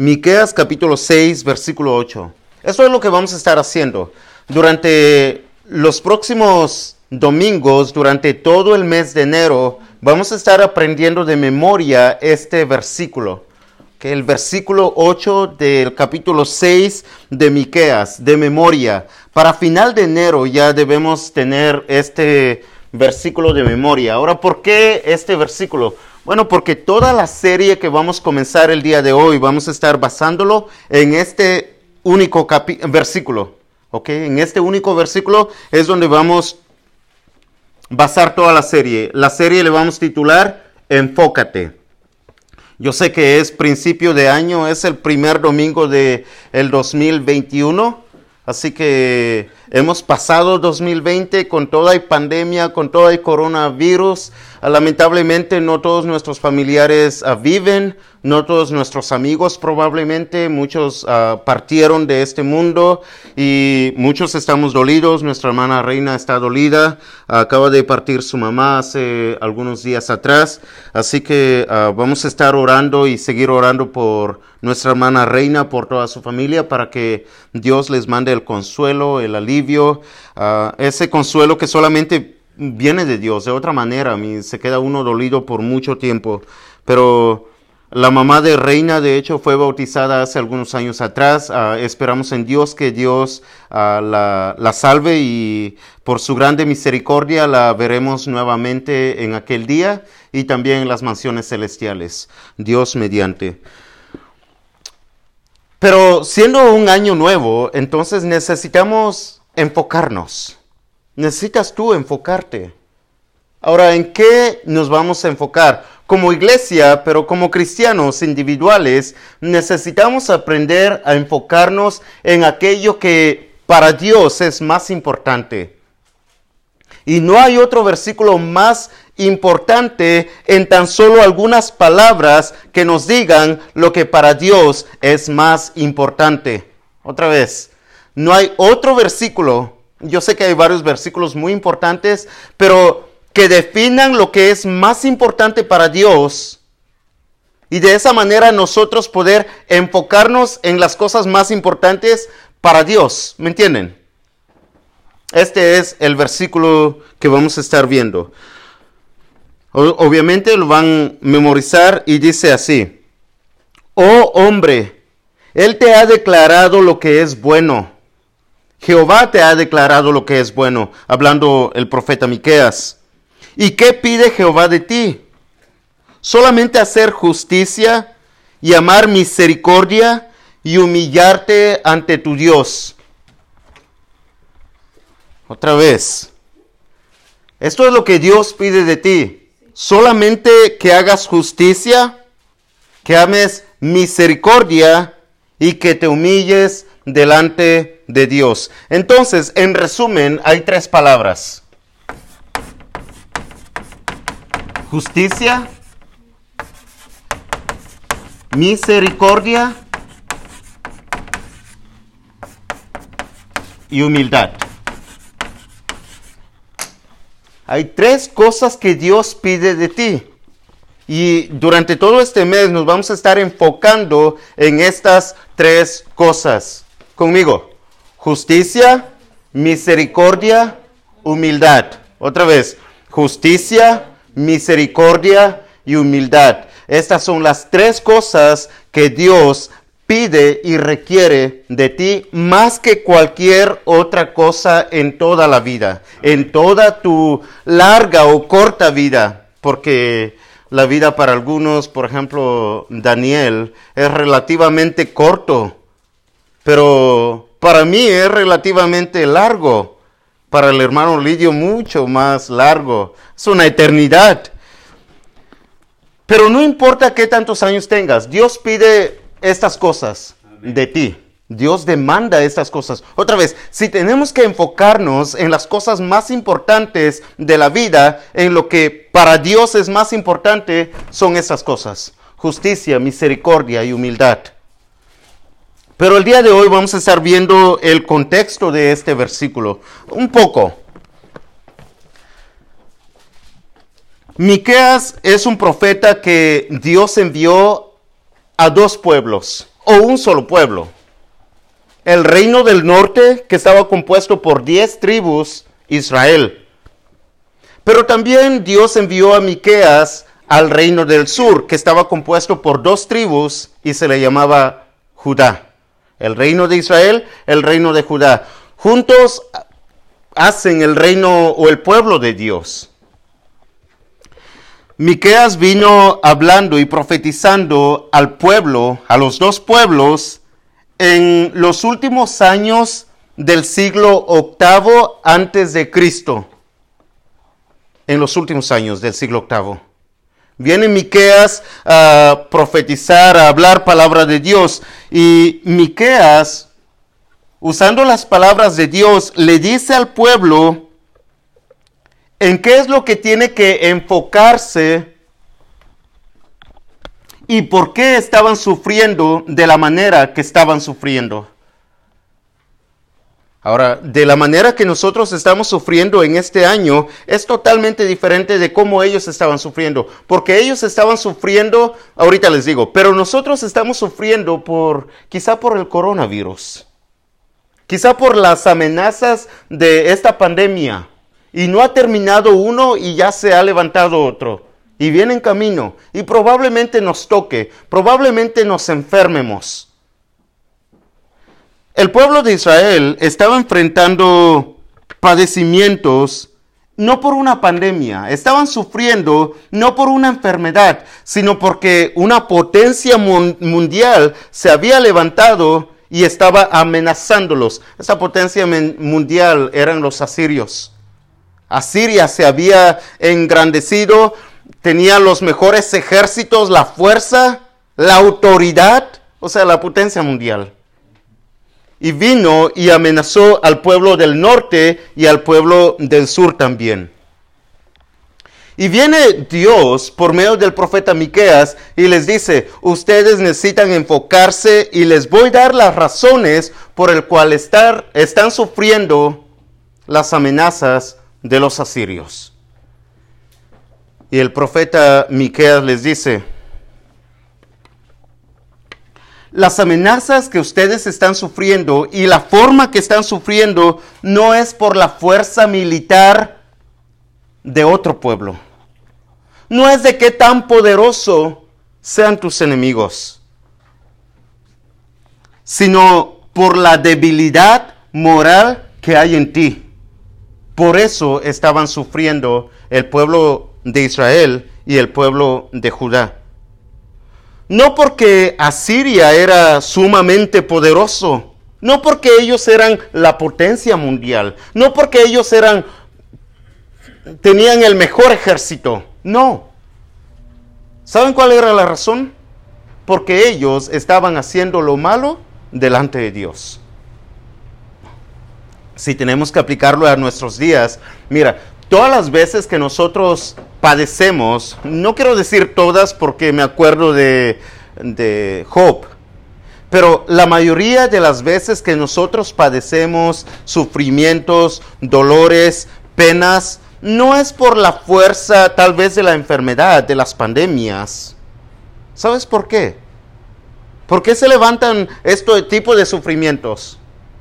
Miqueas capítulo 6, versículo 8. Eso es lo que vamos a estar haciendo. Durante los próximos domingos, durante todo el mes de enero, vamos a estar aprendiendo de memoria este versículo. Que el versículo 8 del capítulo 6 de Miqueas, de memoria. Para final de enero ya debemos tener este versículo de memoria. Ahora, ¿por qué este versículo? Bueno, porque toda la serie que vamos a comenzar el día de hoy, vamos a estar basándolo en este único versículo. ¿Ok? En este único versículo es donde vamos a basar toda la serie. La serie le vamos a titular Enfócate. Yo sé que es principio de año, es el primer domingo del el 2021, así que hemos pasado 2020 con toda la pandemia, con todo el coronavirus. Lamentablemente no todos nuestros familiares ah, viven, no todos nuestros amigos probablemente, muchos uh, partieron de este mundo y muchos estamos dolidos. Nuestra hermana Reina está dolida, acaba de partir su mamá hace algunos días atrás, así que vamos a estar orando y seguir orando por nuestra hermana Reina, por toda su familia, para que Dios les mande el consuelo, el alivio, uh, ese consuelo que solamente viene de Dios, de otra manera, se queda uno dolido por mucho tiempo, pero la mamá de Reina, de hecho, fue bautizada hace algunos años atrás. Ah, esperamos en Dios que Dios ah, la, la, salve y por su grande misericordia la veremos nuevamente en aquel día y también en las mansiones celestiales. Dios mediante. Pero siendo un año nuevo, entonces necesitamos enfocarnos. Necesitas tú enfocarte. Ahora, ¿en qué nos vamos a enfocar? Como iglesia, pero como cristianos individuales, necesitamos aprender a enfocarnos en aquello que para Dios es más importante. Y no hay otro versículo más importante en tan solo algunas palabras que nos digan lo que para Dios es más importante. Otra vez, no hay otro versículo yo sé que hay varios versículos muy importantes, pero que definan lo que es más importante para Dios y de esa manera nosotros poder enfocarnos en las cosas más importantes para Dios. ¿Me entienden? Este es el versículo que vamos a estar viendo. Obviamente lo van a memorizar y dice así, oh hombre, Él te ha declarado lo que es bueno Jehová te ha declarado lo que es bueno, hablando el profeta Miqueas. ¿Y qué pide Jehová de ti? Solamente hacer justicia y amar misericordia y humillarte ante tu Dios. Otra vez. Esto es lo que Dios pide de ti. Solamente que hagas justicia, que ames misericordia y que te humilles delante de Dios. Entonces, en resumen, hay tres palabras. Justicia, misericordia y humildad. Hay tres cosas que Dios pide de ti. Y durante todo este mes nos vamos a estar enfocando en estas tres cosas conmigo. Justicia, misericordia, humildad. Otra vez, justicia, misericordia y humildad. Estas son las tres cosas que Dios pide y requiere de ti más que cualquier otra cosa en toda la vida, en toda tu larga o corta vida, porque la vida para algunos, por ejemplo, Daniel, es relativamente corto pero para mí es relativamente largo. Para el hermano Lidio mucho más largo. Es una eternidad. Pero no importa qué tantos años tengas, Dios pide estas cosas de ti. Dios demanda estas cosas. Otra vez, si tenemos que enfocarnos en las cosas más importantes de la vida, en lo que para Dios es más importante, son estas cosas. Justicia, misericordia y humildad. Pero el día de hoy vamos a estar viendo el contexto de este versículo un poco. Miqueas es un profeta que Dios envió a dos pueblos, o un solo pueblo. El reino del norte, que estaba compuesto por diez tribus, Israel. Pero también Dios envió a Miqueas al reino del sur, que estaba compuesto por dos tribus y se le llamaba Judá. El reino de Israel, el reino de Judá. Juntos hacen el reino o el pueblo de Dios. Miqueas vino hablando y profetizando al pueblo, a los dos pueblos, en los últimos años del siglo octavo antes de Cristo. En los últimos años del siglo octavo. Viene Miqueas a profetizar, a hablar palabra de Dios. Y Miqueas, usando las palabras de Dios, le dice al pueblo en qué es lo que tiene que enfocarse y por qué estaban sufriendo de la manera que estaban sufriendo. Ahora, de la manera que nosotros estamos sufriendo en este año es totalmente diferente de cómo ellos estaban sufriendo, porque ellos estaban sufriendo, ahorita les digo, pero nosotros estamos sufriendo por, quizá por el coronavirus, quizá por las amenazas de esta pandemia, y no ha terminado uno y ya se ha levantado otro, y viene en camino, y probablemente nos toque, probablemente nos enfermemos. El pueblo de Israel estaba enfrentando padecimientos no por una pandemia, estaban sufriendo no por una enfermedad, sino porque una potencia mundial se había levantado y estaba amenazándolos. Esa potencia mundial eran los asirios. Asiria se había engrandecido, tenía los mejores ejércitos, la fuerza, la autoridad, o sea, la potencia mundial y vino y amenazó al pueblo del norte y al pueblo del sur también. Y viene Dios por medio del profeta Miqueas y les dice, ustedes necesitan enfocarse y les voy a dar las razones por el cual están sufriendo las amenazas de los asirios. Y el profeta Miqueas les dice, las amenazas que ustedes están sufriendo y la forma que están sufriendo no es por la fuerza militar de otro pueblo. No es de qué tan poderoso sean tus enemigos, sino por la debilidad moral que hay en ti. Por eso estaban sufriendo el pueblo de Israel y el pueblo de Judá. No porque Asiria era sumamente poderoso, no porque ellos eran la potencia mundial, no porque ellos eran tenían el mejor ejército, no. ¿Saben cuál era la razón? Porque ellos estaban haciendo lo malo delante de Dios. Si tenemos que aplicarlo a nuestros días, mira, todas las veces que nosotros padecemos, no quiero decir todas porque me acuerdo de, de Job, pero la mayoría de las veces que nosotros padecemos sufrimientos, dolores, penas, no es por la fuerza tal vez de la enfermedad, de las pandemias. ¿Sabes por qué? ¿Por qué se levantan este tipo de sufrimientos?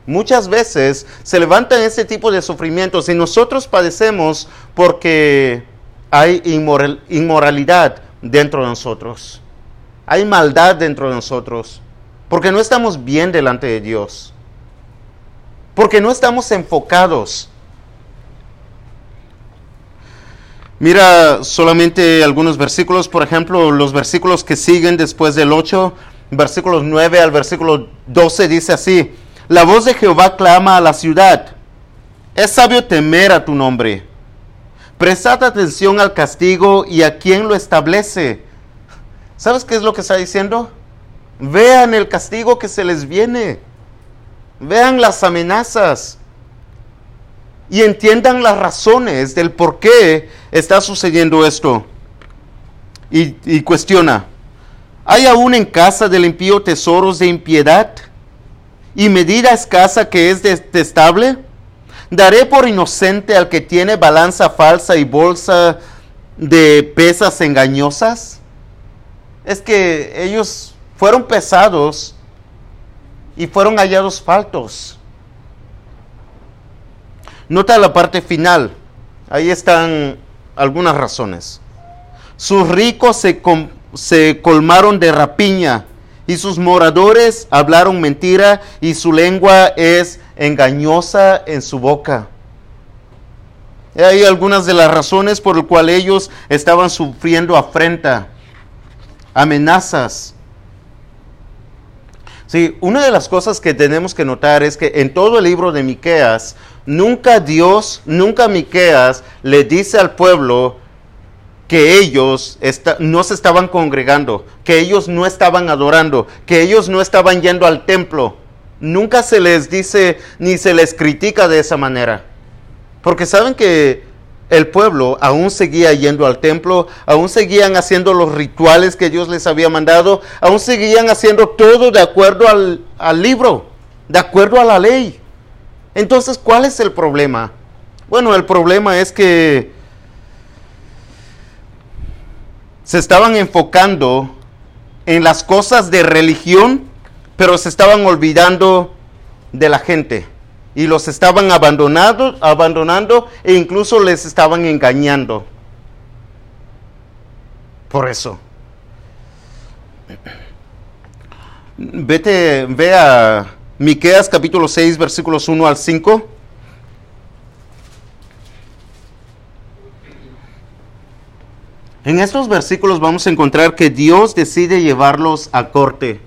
Muchas veces se levantan este tipo de sufrimientos y nosotros padecemos porque hay inmoralidad dentro de nosotros. Hay maldad dentro de nosotros. Porque no estamos bien delante de Dios. Porque no estamos enfocados. Mira solamente algunos versículos, por ejemplo, los versículos que siguen después del 8, versículos 9 al versículo 12 dice así, la voz de Jehová clama a la ciudad, es sabio temer a tu nombre Prestad atención al castigo y a quién lo establece. ¿Sabes qué es lo que está diciendo? Vean el castigo que se les viene. Vean las amenazas. Y entiendan las razones del por qué está sucediendo esto. Y, y cuestiona, ¿hay aún en casa del impío tesoros de impiedad? ¿Y medida escasa que es detestable? Daré por inocente al que tiene balanza falsa y bolsa de pesas engañosas. Es que ellos fueron pesados y fueron hallados faltos. Nota la parte final. Ahí están algunas razones. Sus ricos se, se colmaron de rapiña y sus moradores hablaron mentira y su lengua es engañosa en su boca. Hay algunas de las razones por las cuales ellos estaban sufriendo afrenta, amenazas. Sí, una de las cosas que tenemos que notar es que en todo el libro de Miqueas, nunca Dios, nunca Miqueas le dice al pueblo que ellos no se estaban congregando, que ellos no estaban adorando, que ellos no estaban yendo al templo. Nunca se les dice ni se les critica de esa manera. Porque saben que el pueblo aún seguía yendo al templo, aún seguían haciendo los rituales que Dios les había mandado, aún seguían haciendo todo de acuerdo al, libro, de acuerdo a la ley. Entonces, ¿cuál es el problema? Bueno, el problema es que se estaban enfocando en las cosas de religión, pero se estaban olvidando de la gente. Y los estaban abandonando, abandonando e incluso les estaban engañando. Por eso. Vete, ve a Miqueas capítulo 6, versículos 1 al 5. En estos versículos vamos a encontrar que Dios decide llevarlos a corte.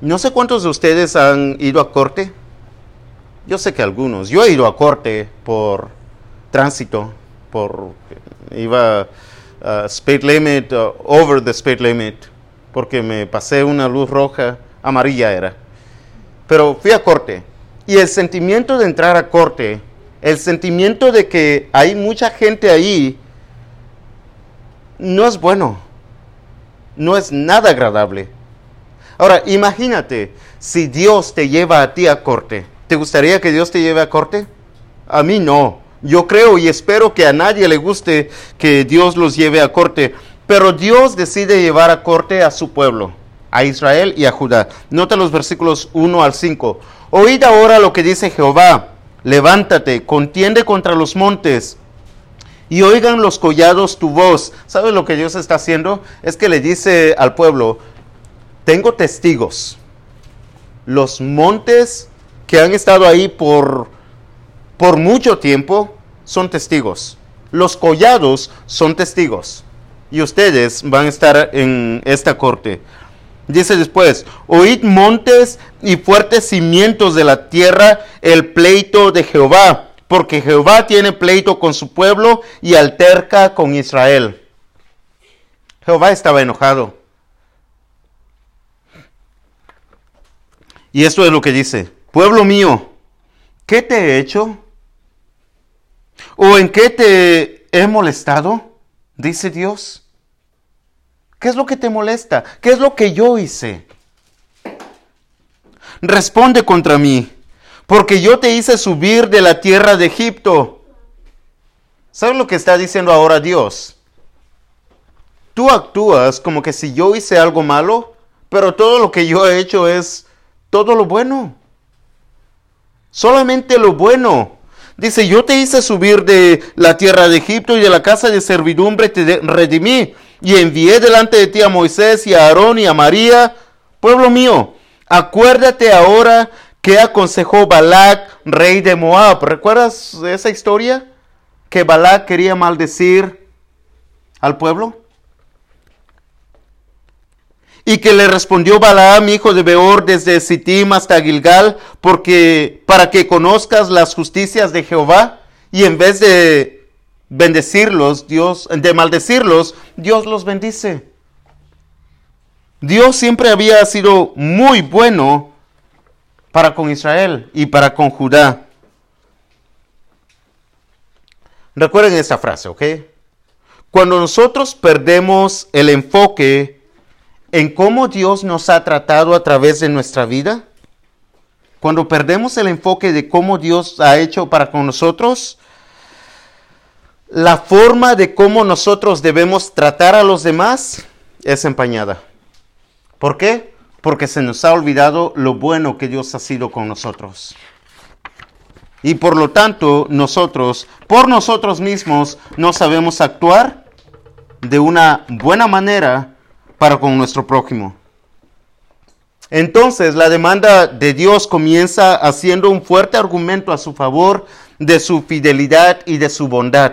No sé cuántos de ustedes han ido a corte. Yo sé que algunos. Yo he ido a corte por tránsito, por iba a speed limit, uh, over the speed limit, porque me pasé una luz roja, amarilla era. Pero fui a corte. Y el sentimiento de entrar a corte, el sentimiento de que hay mucha gente ahí no es bueno, no es nada agradable. Ahora, imagínate, si Dios te lleva a ti a corte, ¿te gustaría que Dios te lleve a corte? A mí no. Yo creo y espero que a nadie le guste que Dios los lleve a corte, pero Dios decide llevar a corte a su pueblo, a Israel y a Judá. Nota los versículos 1 al 5. Oíd ahora lo que dice Jehová, levántate, contiende contra los montes y oigan los collados tu voz. ¿Sabe lo que Dios está haciendo? Es que le dice al pueblo, tengo testigos. Los montes que han estado ahí por, por mucho tiempo son testigos. Los collados son testigos. Y ustedes van a estar en esta corte. Dice después, oíd montes y fuertes cimientos de la tierra el pleito de Jehová porque Jehová tiene pleito con su pueblo y alterca con Israel. Jehová estaba enojado. Y esto es lo que dice, pueblo mío, ¿qué te he hecho? ¿O en qué te he molestado? Dice Dios. ¿Qué es lo que te molesta? ¿Qué es lo que yo hice? Responde contra mí porque yo te hice subir de la tierra de Egipto. ¿Sabes lo que está diciendo ahora Dios? Tú actúas como que si yo hice algo malo, pero todo lo que yo he hecho es todo lo bueno. Solamente lo bueno. Dice, yo te hice subir de la tierra de Egipto y de la casa de servidumbre te redimí y envié delante de ti a Moisés y a Aarón y a María, pueblo mío. Acuérdate ahora ¿Qué aconsejó Balac, rey de Moab? ¿Recuerdas esa historia? Que Balac quería maldecir al pueblo. Y que le respondió Balaam, hijo de Beor, desde Sittim hasta Gilgal, porque para que conozcas las justicias de Jehová, y en vez de bendecirlos, Dios, de maldecirlos, Dios los bendice. Dios siempre había sido muy bueno para con Israel y para con Judá. Recuerden esta frase, ¿ok? Cuando nosotros perdemos el enfoque en cómo Dios nos ha tratado a través de nuestra vida, cuando perdemos el enfoque de cómo Dios ha hecho para con nosotros, la forma de cómo nosotros debemos tratar a los demás es empañada. ¿Por qué? Porque se nos ha olvidado lo bueno que Dios ha sido con nosotros. Y por lo tanto, nosotros, por nosotros mismos, no sabemos actuar de una buena manera para con nuestro prójimo. Entonces la demanda de Dios comienza haciendo un fuerte argumento a su favor de su fidelidad y de su bondad.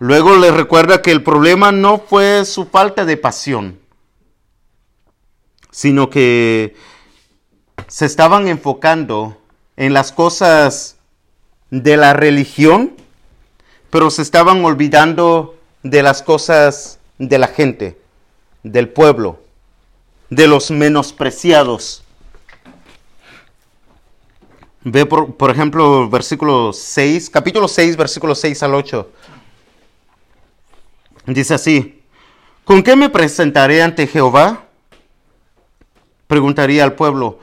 Luego le recuerda que el problema no fue su falta de pasión, sino que se estaban enfocando en las cosas de la religión, pero se estaban olvidando de las cosas de la gente, del pueblo, de los menospreciados. Ve por, por, ejemplo versículo 6, capítulo 6, versículo 6 al 8. Dice así, ¿con qué me presentaré ante Jehová? Preguntaría al pueblo,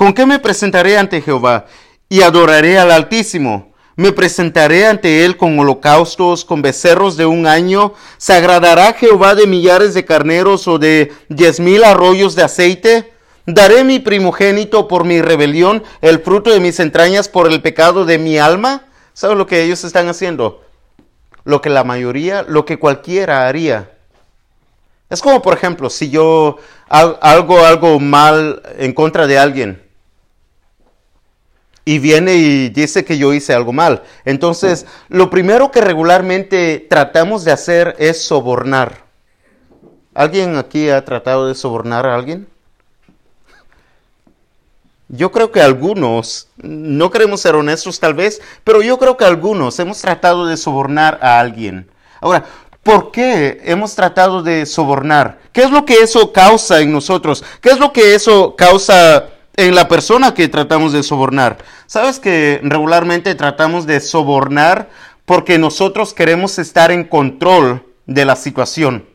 ¿Con qué me presentaré ante Jehová? Y adoraré al Altísimo. Me presentaré ante él con holocaustos, con becerros de un año. ¿Se agradará Jehová de millares de carneros o de diez mil arroyos de aceite? ¿Daré mi primogénito por mi rebelión, el fruto de mis entrañas por el pecado de mi alma? ¿Sabes lo que ellos están haciendo? Lo que la mayoría, lo que cualquiera haría. Es como, por ejemplo, si yo hago algo mal en contra de alguien y viene y dice que yo hice algo mal. Entonces, lo primero que regularmente tratamos de hacer es sobornar. ¿Alguien aquí ha tratado de sobornar a alguien? Yo creo que algunos, no queremos ser honestos tal vez, pero yo creo que algunos hemos tratado de sobornar a alguien. Ahora, ¿por qué hemos tratado de sobornar? ¿Qué es lo que eso causa en nosotros? ¿Qué es lo que eso causa en la persona que tratamos de sobornar. Sabes que regularmente tratamos de sobornar porque nosotros queremos estar en control de la situación.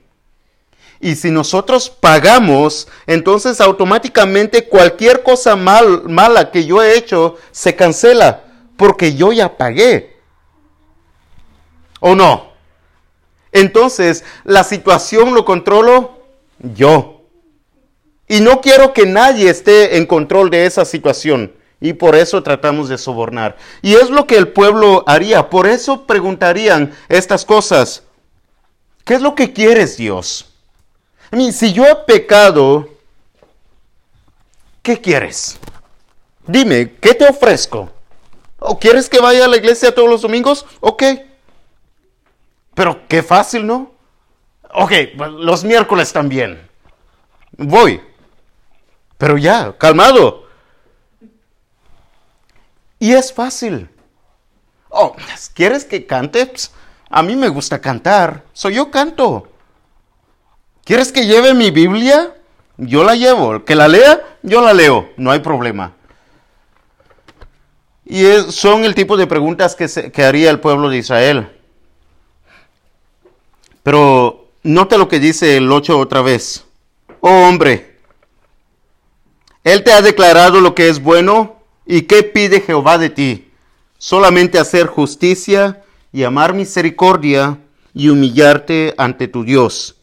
Y si nosotros pagamos, entonces automáticamente cualquier cosa mal, mala que yo he hecho se cancela porque yo ya pagué. ¿O no? Entonces, la situación lo controlo yo. Y no quiero que nadie esté en control de esa situación. Y por eso tratamos de sobornar. Y es lo que el pueblo haría. Por eso preguntarían estas cosas. ¿Qué es lo que quieres, Dios? A si yo he pecado, ¿qué quieres? Dime, ¿qué te ofrezco? ¿O quieres que vaya a la iglesia todos los domingos? Ok. Pero qué fácil, ¿no? Ok, pues, los miércoles también. Voy. Pero ya, calmado. Y es fácil. Oh, ¿quieres que cante? a mí me gusta cantar. Soy yo canto. ¿Quieres que lleve mi Biblia? Yo la llevo. ¿Que la lea? Yo la leo. No hay problema. Y son el tipo de preguntas que, que haría el pueblo de Israel. Pero nota lo que dice el 8 otra vez. Oh hombre, él te ha declarado lo que es bueno y qué pide Jehová de ti. Solamente hacer justicia y amar misericordia y humillarte ante tu Dios.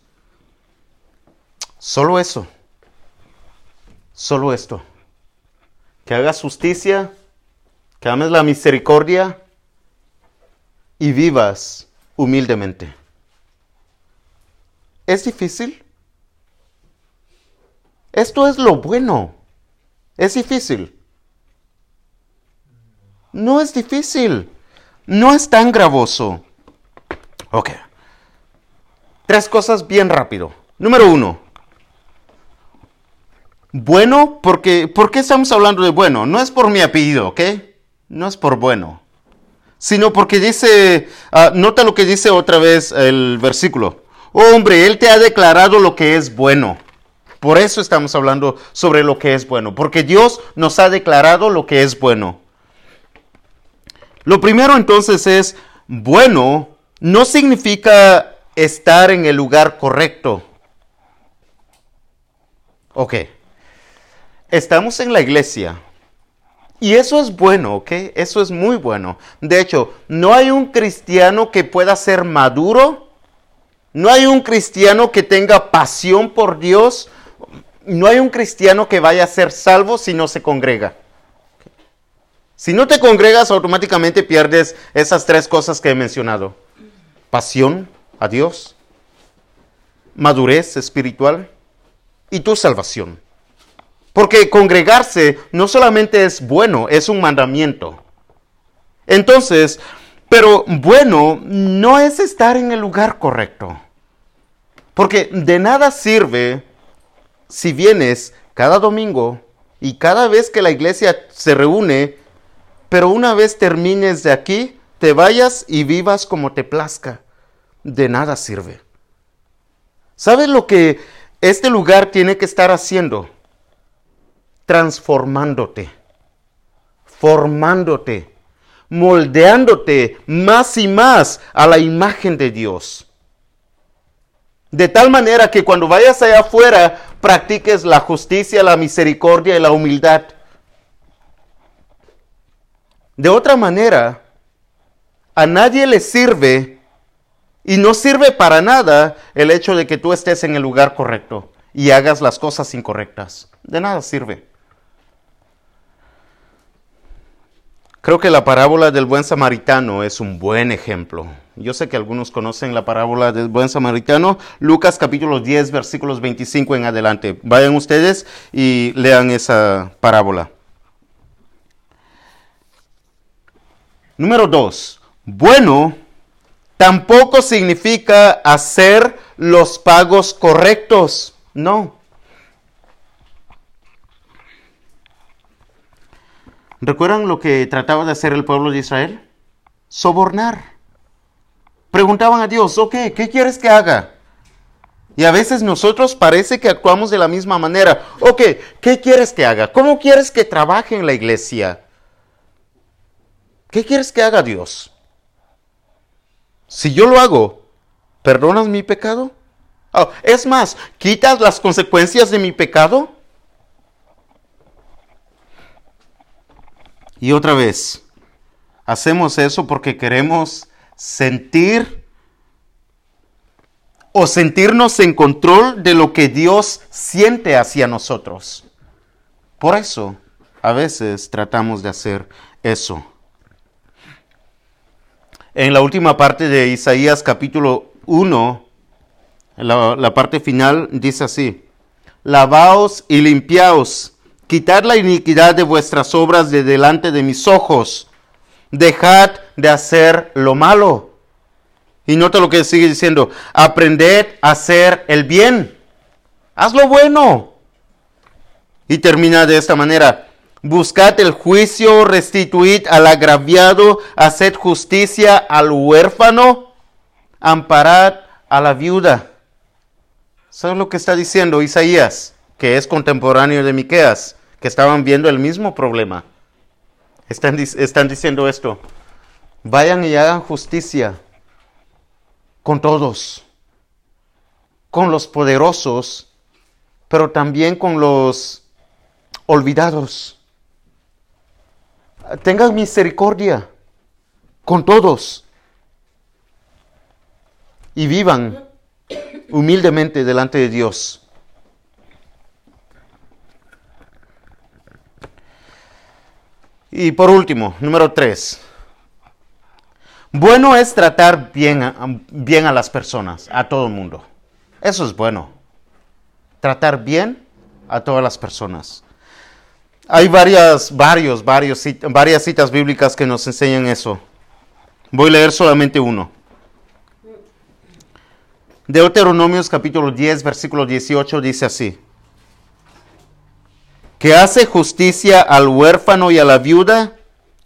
Solo eso. Solo esto. Que hagas justicia, que ames la misericordia y vivas humildemente. ¿Es difícil? Esto es lo bueno. ¿Es difícil? No es difícil. No es tan gravoso. Ok. Tres cosas bien rápido. Número uno. Bueno, porque, ¿por qué estamos hablando de bueno? No es por mi apellido, ¿ok? No es por bueno. Sino porque dice, uh, nota lo que dice otra vez el versículo. Oh, hombre, Él te ha declarado lo que es bueno. Por eso estamos hablando sobre lo que es bueno, porque Dios nos ha declarado lo que es bueno. Lo primero entonces es, bueno no significa estar en el lugar correcto. Ok, estamos en la iglesia. Y eso es bueno, ¿ok? Eso es muy bueno. De hecho, no hay un cristiano que pueda ser maduro. No hay un cristiano que tenga pasión por Dios no hay un cristiano que vaya a ser salvo si no se congrega. Si no te congregas, automáticamente pierdes esas tres cosas que he mencionado. Pasión a Dios, madurez espiritual y tu salvación. Porque congregarse no solamente es bueno, es un mandamiento. Entonces, pero bueno no es estar en el lugar correcto. Porque de nada sirve si vienes cada domingo y cada vez que la iglesia se reúne, pero una vez termines de aquí, te vayas y vivas como te plazca. De nada sirve. ¿Sabes lo que este lugar tiene que estar haciendo? Transformándote, formándote, moldeándote más y más a la imagen de Dios. De tal manera que cuando vayas allá afuera practiques la justicia, la misericordia y la humildad. De otra manera, a nadie le sirve y no sirve para nada el hecho de que tú estés en el lugar correcto y hagas las cosas incorrectas. De nada sirve. Creo que la parábola del buen samaritano es un buen ejemplo. Yo sé que algunos conocen la parábola del buen samaritano. Lucas capítulo 10 versículos 25 en adelante. Vayan ustedes y lean esa parábola. Número 2. Bueno tampoco significa hacer los pagos correctos. No. ¿Recuerdan lo que trataba de hacer el pueblo de Israel? Sobornar. Preguntaban a Dios, ok, ¿qué quieres que haga? Y a veces nosotros parece que actuamos de la misma manera. Ok, ¿qué quieres que haga? ¿Cómo quieres que trabaje en la iglesia? ¿Qué quieres que haga Dios? Si yo lo hago, ¿perdonas mi pecado? Oh, es más, ¿quitas las consecuencias de mi pecado? Y otra vez, hacemos eso porque queremos sentir o sentirnos en control de lo que Dios siente hacia nosotros. Por eso, a veces tratamos de hacer eso. En la última parte de Isaías capítulo 1, la, la parte final dice así, lavaos y limpiaos Quitad la iniquidad de vuestras obras de delante de mis ojos. Dejad de hacer lo malo. Y nota lo que sigue diciendo. Aprended a hacer el bien. Haz lo bueno. Y termina de esta manera. Buscad el juicio, restituid al agraviado, haced justicia al huérfano, amparad a la viuda. ¿Sabes lo que está diciendo Isaías? Que es contemporáneo de Miqueas que estaban viendo el mismo problema. Están, están diciendo esto, vayan y hagan justicia con todos, con los poderosos, pero también con los olvidados. Tengan misericordia con todos y vivan humildemente delante de Dios. Y por último, número tres. Bueno es tratar bien a, bien a las personas, a todo el mundo. Eso es bueno. Tratar bien a todas las personas. Hay varias, varios, varios, varias citas bíblicas que nos enseñan eso. Voy a leer solamente uno. Deuteronomios capítulo 10, versículo 18 dice así que hace justicia al huérfano y a la viuda,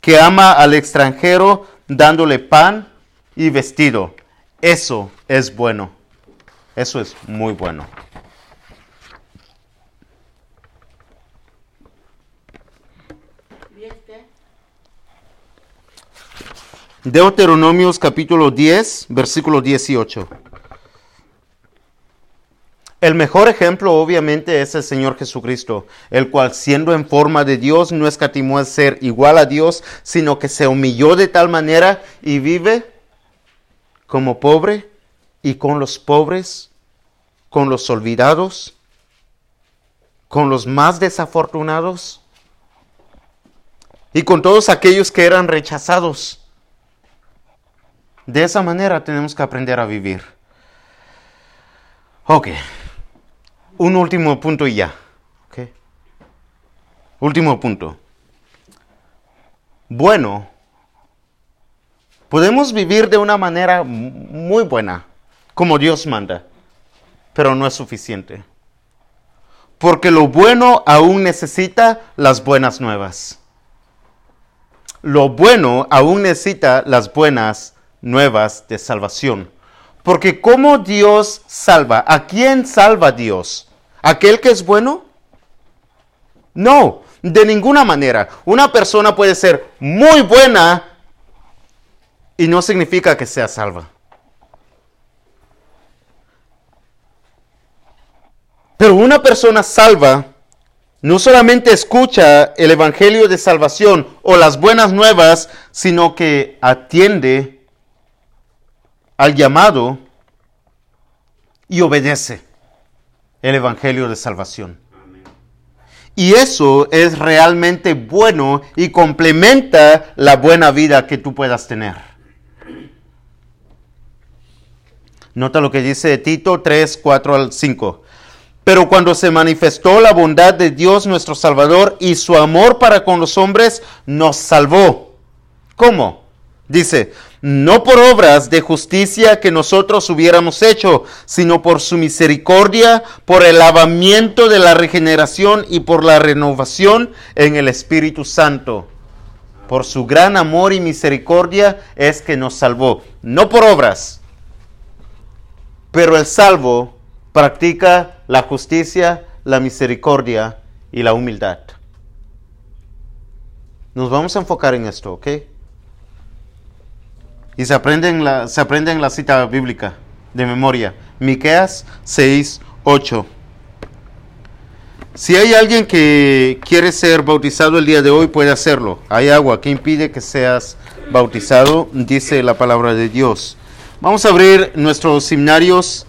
que ama al extranjero dándole pan y vestido. Eso es bueno. Eso es muy bueno. Deuteronomios capítulo 10, versículo 18. El mejor ejemplo obviamente es el Señor Jesucristo, el cual siendo en forma de Dios no escatimó el ser igual a Dios, sino que se humilló de tal manera y vive como pobre y con los pobres, con los olvidados. con los más desafortunados y con todos aquellos que eran rechazados. De esa manera tenemos que aprender a vivir. Ok, un último punto y ya. Último punto. Bueno, podemos vivir de una manera muy buena, como Dios manda, pero no es suficiente. Porque lo bueno aún necesita las buenas nuevas. Lo bueno aún necesita las buenas nuevas de salvación. Porque ¿cómo Dios salva? ¿A quién salva Dios? ¿Aquel que es bueno? No, de ninguna manera. Una persona puede ser muy buena y no significa que sea salva. Pero una persona salva no solamente escucha el Evangelio de Salvación o las buenas nuevas, sino que atiende al llamado y obedece el Evangelio de Salvación. Y eso es realmente bueno y complementa la buena vida que tú puedas tener. Nota lo que dice Tito 3, 4 al 5. Pero cuando se manifestó la bondad de Dios nuestro Salvador y su amor para con los hombres, nos salvó. ¿Cómo? Dice, no por obras de justicia que nosotros hubiéramos hecho, sino por su misericordia, por el lavamiento de la regeneración y por la renovación en el Espíritu Santo. Por su gran amor y misericordia es que nos salvó, no por obras, pero el salvo practica la justicia, la misericordia y la humildad. Nos vamos a enfocar en esto, ¿ok? Y se aprende en la, se aprende en la cita bíblica de memoria. Miqueas 6, 8. Si hay alguien que quiere ser bautizado el día de hoy, puede hacerlo. Hay agua que impide que seas bautizado, dice la palabra de Dios. Vamos a abrir nuestros seminarios